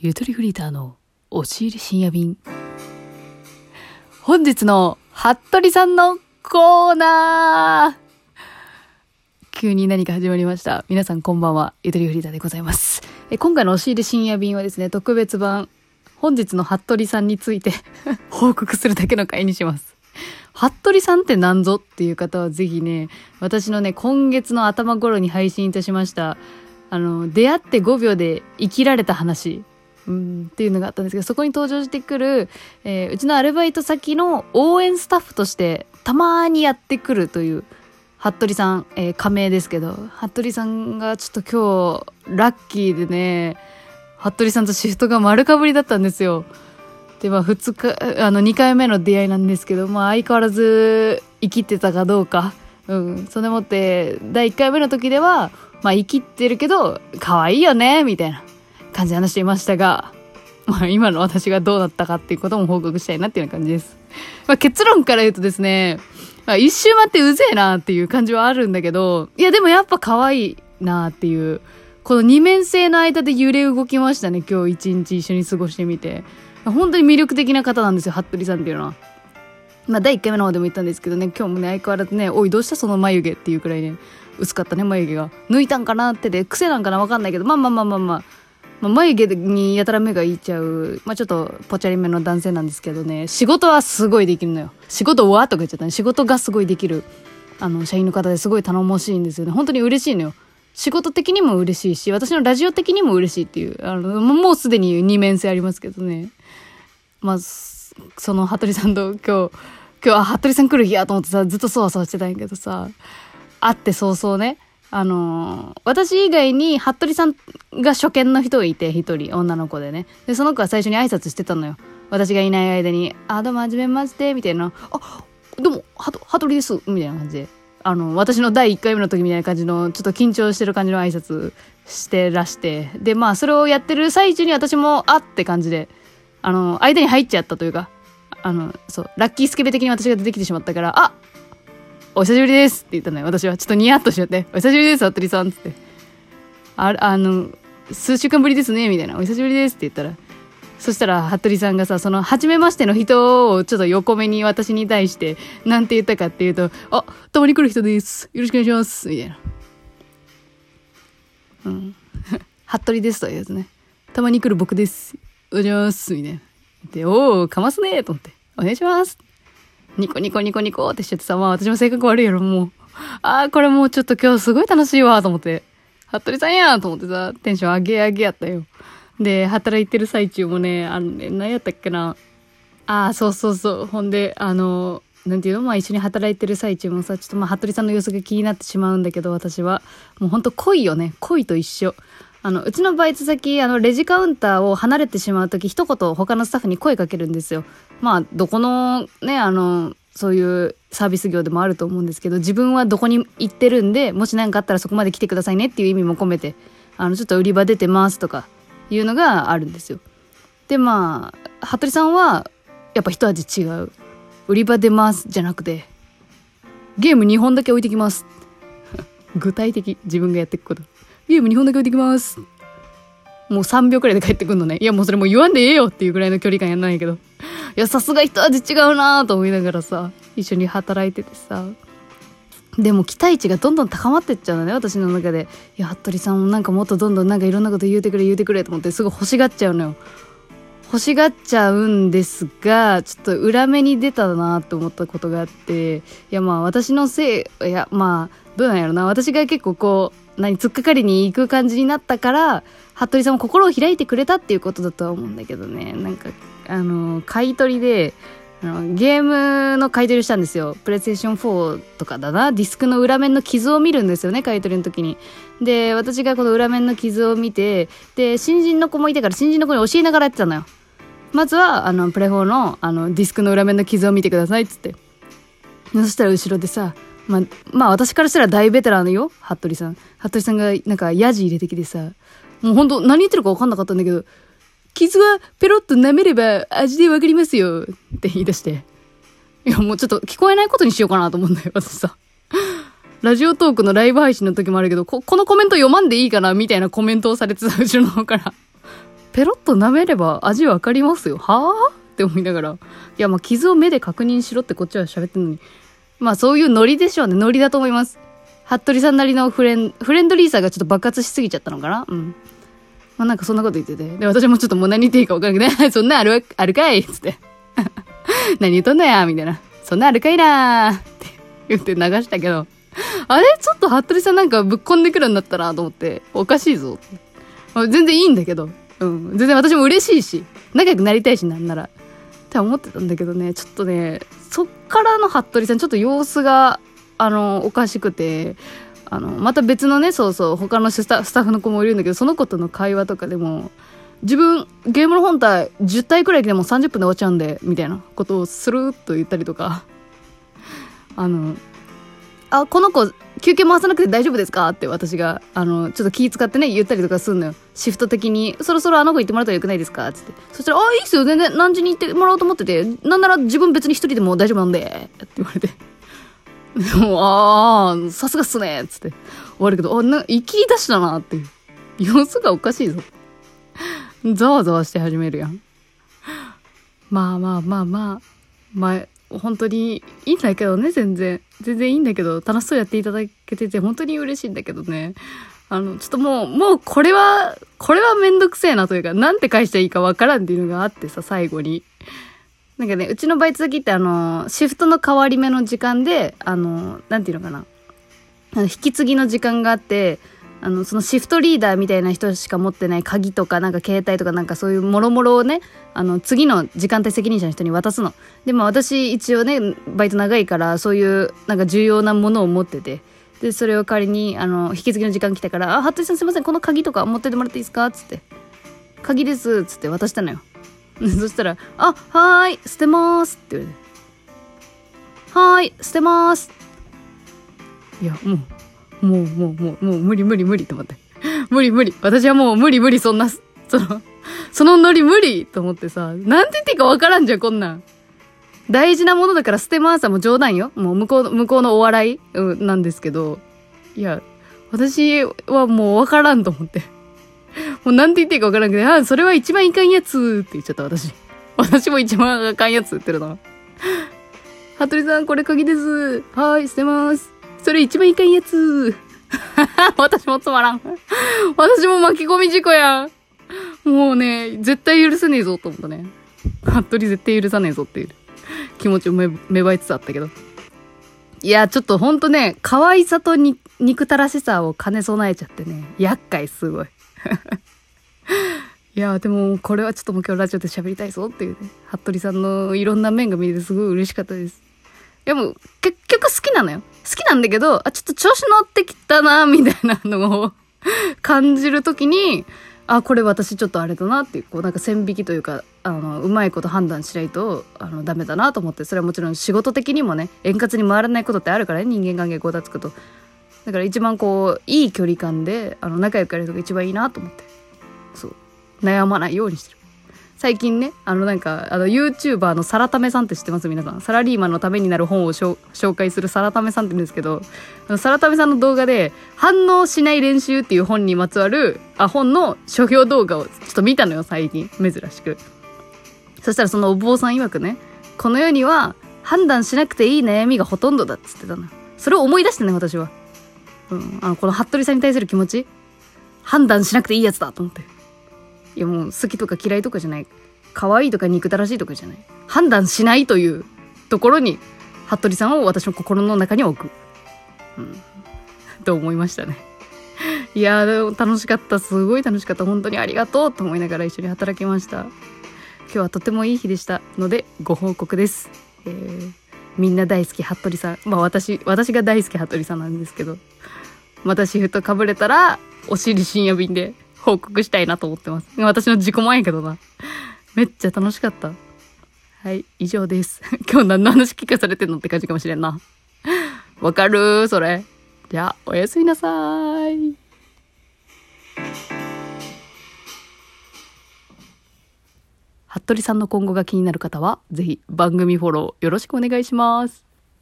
ゆとりフリーターの押し入れ深夜便。本日の服部さんのコーナー急に何か始まりました。皆さんこんばんは。ゆとりフリーターでございます。え今回の押し入れ深夜便はですね、特別版、本日の服部さんについて報告するだけの回にします。服部さんって何ぞっていう方はぜひね、私のね、今月の頭頃に配信いたしました、あの、出会って5秒で生きられた話、うん、っていうのがあったんですけど、そこに登場してくる、えー、うちのアルバイト先の応援スタッフとしてたまにやってくるという、服部さん、えー、仮名ですけど、服部さんがちょっと今日、ラッキーでね、服部さんとシフトが丸かぶりだったんですよ。で、まあ、二日、あの、二回目の出会いなんですけど、まあ、相変わらず生きてたかどうか。うん。それもって、第一回目の時では、まあ、生きてるけど、可愛いよね、みたいな感じで話していましたが、まあ、今の私がどうだったかっていうことも報告したいなっていうような感じです。まあ、結論から言うとですね、まあ、一周待ってうぜえなっていう感じはあるんだけど、いや、でもやっぱ可愛いなっていう、この二面性の間で揺れ動きましたね、今日一日一緒に過ごしてみて。本当に魅力的な方なんですよ、服部さんっていうのは。まあ、第1回目の方でも言ったんですけどね、今日もね、相変わらずね、おい、どうしたその眉毛っていうくらいね、薄かったね、眉毛が。抜いたんかなってで、癖なんかなわかんないけど、まあまあまあまあまあ、まあ、眉毛にやたら目がいっちゃう、まあちょっとぽちゃりめの男性なんですけどね、仕事はすごいできるのよ。仕事わーとか言っちゃったね。仕事がすごいできる、あの、社員の方ですごい頼もしいんですよね。本当に嬉しいのよ。仕事的にも嬉しいし、私のラジオ的にも嬉しいっていう、あの、もうすでに二面性ありますけどね。まあ、その、羽鳥さんと今日、今日、あ、羽鳥さん来る日やと思ってさ、ずっとそわそわしてたんやけどさ、会って早々ね、あのー、私以外に、服部さんが初見の人がいて、一人、女の子でね。で、その子は最初に挨拶してたのよ。私がいない間に、あ、どうも、はじめまして、みたいな。あ、どうも、はと、羽鳥です、みたいな感じで。あの、私の第1回目の時みたいな感じの、ちょっと緊張してる感じの挨拶してらして。で、まあ、それをやってる最中に私も、あって感じで、あの、間に入っちゃったというか、あの、そう、ラッキースケベ的に私が出てきてしまったから、あお久しぶりですって言ったのよ。私はちょっとニヤッとしちゃって、お久しぶりです、服部さんって。あ、あの、数週間ぶりですね、みたいな。お久しぶりですって言ったら、そしたら、服部さんがさ、その、初めましての人をちょっと横目に私に対して、なんて言ったかっていうと、あ、たまに来る人です。よろしくお願いします。みたいな。うん。服部ですというやつね。たまに来る僕です。お願いします。みたいな。で、おー、かますねと思って。お願いします。ニコニコニコニコってしちゃってさ、まあ私も性格悪いやろ、もう。あー、これもうちょっと今日すごい楽しいわ、と思って。服部さんやと思ってさ、テンション上げ上げやったよ。で、働いてる最中もね、あのね、何やったっけな。ああ、そうそうそう。ほんで、あの、なんていうの？まあ一緒に働いてる最中もさ、ちょっとまあ、服部さんの様子が気になってしまうんだけど、私は。もうほんと恋よね。恋と一緒。あの、うちのバイト先、あの、レジカウンターを離れてしまうとき、一言他のスタッフに声かけるんですよ。まあ、どこの、ね、あの、そういうサービス業でもあると思うんですけど、自分はどこに行ってるんで、もし何かあったらそこまで来てくださいねっていう意味も込めて、あの、ちょっと売り場出てますとか、いうのがあるんですよ。で、まあ、服部さんは、やっぱ一味違う。売り場出ますじゃなくて、ゲーム2本だけ置いてきます。具体的、自分がやっていくこと。ゲーム2本だけ置いてきます。もう3秒くらいで帰ってくんのね。いやもうそれもう言わんでええよっていうぐらいの距離感やんないけど。いや、さすが一味違うなと思いながらさ、一緒に働いててさ。でも期待値がどんどん高まってっちゃうのね、私の中で。いや、服部さんもなんかもっとどんどんなんかいろんなこと言うてくれ言うてくれと思ってすぐ欲しがっちゃうのよ。欲しがっちゃうんですが、ちょっと裏目に出たなと思ったことがあって、いやまあ私のせい、いやまあ、どうなんやろな。私が結構こう、何突っかかりに行く感じになったから服部さんも心を開いてくれたっていうことだとは思うんだけどね。なんかあの買い取りであのゲームの買い取りをしたんですよ。プレイステーション4とかだな。ディスクの裏面の傷を見るんですよね買い取りの時に。で私がこの裏面の傷を見てで新人の子もいたから新人の子に教えながらやってたのよ。まずはあのプレ4のあのディスクの裏面の傷を見てくださいっつって。そしたら後ろでさまあ、まあ私からしたら大ベテランよ、服部さん。服部さんがなんかヤジ入れてきてさ、もうほんと何言ってるか分かんなかったんだけど、傷はペロッと舐めれば味でわかりますよって言い出して。いやもうちょっと聞こえないことにしようかなと思うんだよ、私さ。ラジオトークのライブ配信の時もあるけど、こ、このコメント読まんでいいかなみたいなコメントをされてた、後ろの方から。ペロッと舐めれば味わかりますよ。はぁ？って思いながら。いや、まあ、傷を目で確認しろってこっちは喋ってんのに。まあ、そういうノリでしょうね。ノリだと思います。服部さんなりのフレン、フレンドリーさがちょっと爆発しすぎちゃったのかな？うん。まあ、なんかそんなこと言ってて。で、私もちょっともう何言っていいか分からなくて、そんなある、あるかいつって。何言っとんだよみたいな。そんなあるかいなって言って流したけど。あれ？ちょっと服部さんなんかぶっこんでくるんだったなと思って、おかしいぞ。全然いいんだけど。うん。全然私も嬉しいし、仲良くなりたいし、なんなら。って思ってたんだけどね、ちょっとね、そっからの服部さん、ちょっと様子が、あの、おかしくて、あの、また別のね、そうそう、他のスタッフの子もいるんだけど、その子との会話とかでも、自分、ゲームの本体10体くらいでも30分で終わっちゃうんで、みたいなことをスルーっと言ったりとか、あの、あ、この子、休憩回さなくて大丈夫ですか?って私が、あの、ちょっと気使ってね、言ったりとかすんのよ。シフト的に、そろそろあの子行ってもらったらよくないですか?つって。そしたら、あ、いいっすよ、全然何時に行ってもらおうと思ってて、なんなら自分別に一人でも大丈夫なんで、って言われて。でも、ああ、さすがっすね、つって。終わるけど、あ、な、生き出したな、っていう。様子がおかしいぞ。ざわざわして始めるやん。まあまあまあまあ、まあ、本当にいいんだけどね、全然。全然いいんだけど、楽しそうやっていただけてて、本当に嬉しいんだけどね。あの、ちょっともう、もうこれは、これはめんどくせえなというか、なんて返したらいいかわからんっていうのがあってさ、最後に。なんかね、うちのバイト先ってあの、シフトの変わり目の時間で、あの、なんていうのかな。あの、引き継ぎの時間があって、あの、そのシフトリーダーみたいな人しか持ってない鍵とか、なんか携帯とかなんかそういうもろもろをね、あの、次の時間帯責任者の人に渡すの。でも私一応ね、バイト長いから、そういうなんか重要なものを持ってて、で、それを仮に、あの、引き継ぎの時間来たから、あ、服部さんすいません、この鍵とか持っててもらっていいですか？っつって。鍵です、っつって渡したのよ。そしたら、あ、はーい、捨てますって言われて。はーい、捨てます。いや、もう、もうもうもうもう無理無理無理と思って。無理無理。私はもう無理無理そんな、その、そのノリ無理と思ってさ、なんて言っていいかわからんじゃん、こんなん。大事なものだから捨てますも冗談よ。もう向こう、向こうのお笑い、うん、なんですけど、いや、私はもうわからんと思って。もうなんて言っていいかわからんけど、あ、それは一番いかんやつって言っちゃった私。私も一番あかんやつって言ってるな。服部さん、これ鍵です。はい、捨てます。それ一番いかんやつ。私もつまらん。私も巻き込み事故やん。もうね、絶対許せねえぞと思ったね。服部絶対許さねえぞっていう気持ちを芽生えつつあったけど。いや、ちょっとほんとね、可愛さとに憎たらしさを兼ね備えちゃってね、厄介すごい。いや、でもこれはちょっともう今日ラジオで喋りたいぞっていうね、服部さんのいろんな面が見れてすごい嬉しかったです。でも、結局好きなのよ。好きなんだけど、あ、ちょっと調子乗ってきたな、みたいなのを 感じるときに、あ、これ私ちょっとあれだなっていう、こうなんか線引きというか、あの、うまいこと判断しないと、あの、ダメだなと思って、それはもちろん仕事的にもね、円滑に回らないことってあるからね、人間関係こうだつくと。だから一番こう、いい距離感で、あの、仲良くやるのが一番いいなと思って。そう。悩まないようにしてる。最近ね、あのなんか、あの YouTuber のサラタメさんって知ってます？皆さん。サラリーマンのためになる本を紹介するサラタメさんって言うんですけど、サラタメさんの動画で、反応しない練習っていう本にまつわる、あ、本の書評動画をちょっと見たのよ、最近。珍しく。そしたらそのお坊さん曰くね、この世には判断しなくていい悩みがほとんどだっつってたの。それを思い出してね、私は。うん、あの、この服部さんに対する気持ち判断しなくていいやつだと思って。いやもう好きとか嫌いとかじゃない。可愛いとか憎たらしいとかじゃない。判断しないというところに、服部さんを私の心の中に置く。うん。と思いましたね。いやでも楽しかった。すごい楽しかった。本当にありがとうと思いながら一緒に働きました。今日はとてもいい日でしたので、ご報告です。えー、みんな大好き服部さん。まあ私、私が大好き服部さんなんですけど、またシフトかぶれたら、お尻深夜便で報告したいなと思ってます。私の自己満やけどな。めっちゃ楽しかった。はい、以上です。今日何の話聞かされてんのって感じかもしれんな。わかるそれ。じゃあ、おやすみなさい。服部さんの今後が気になる方は、ぜひ番組フォローよろしくお願いします。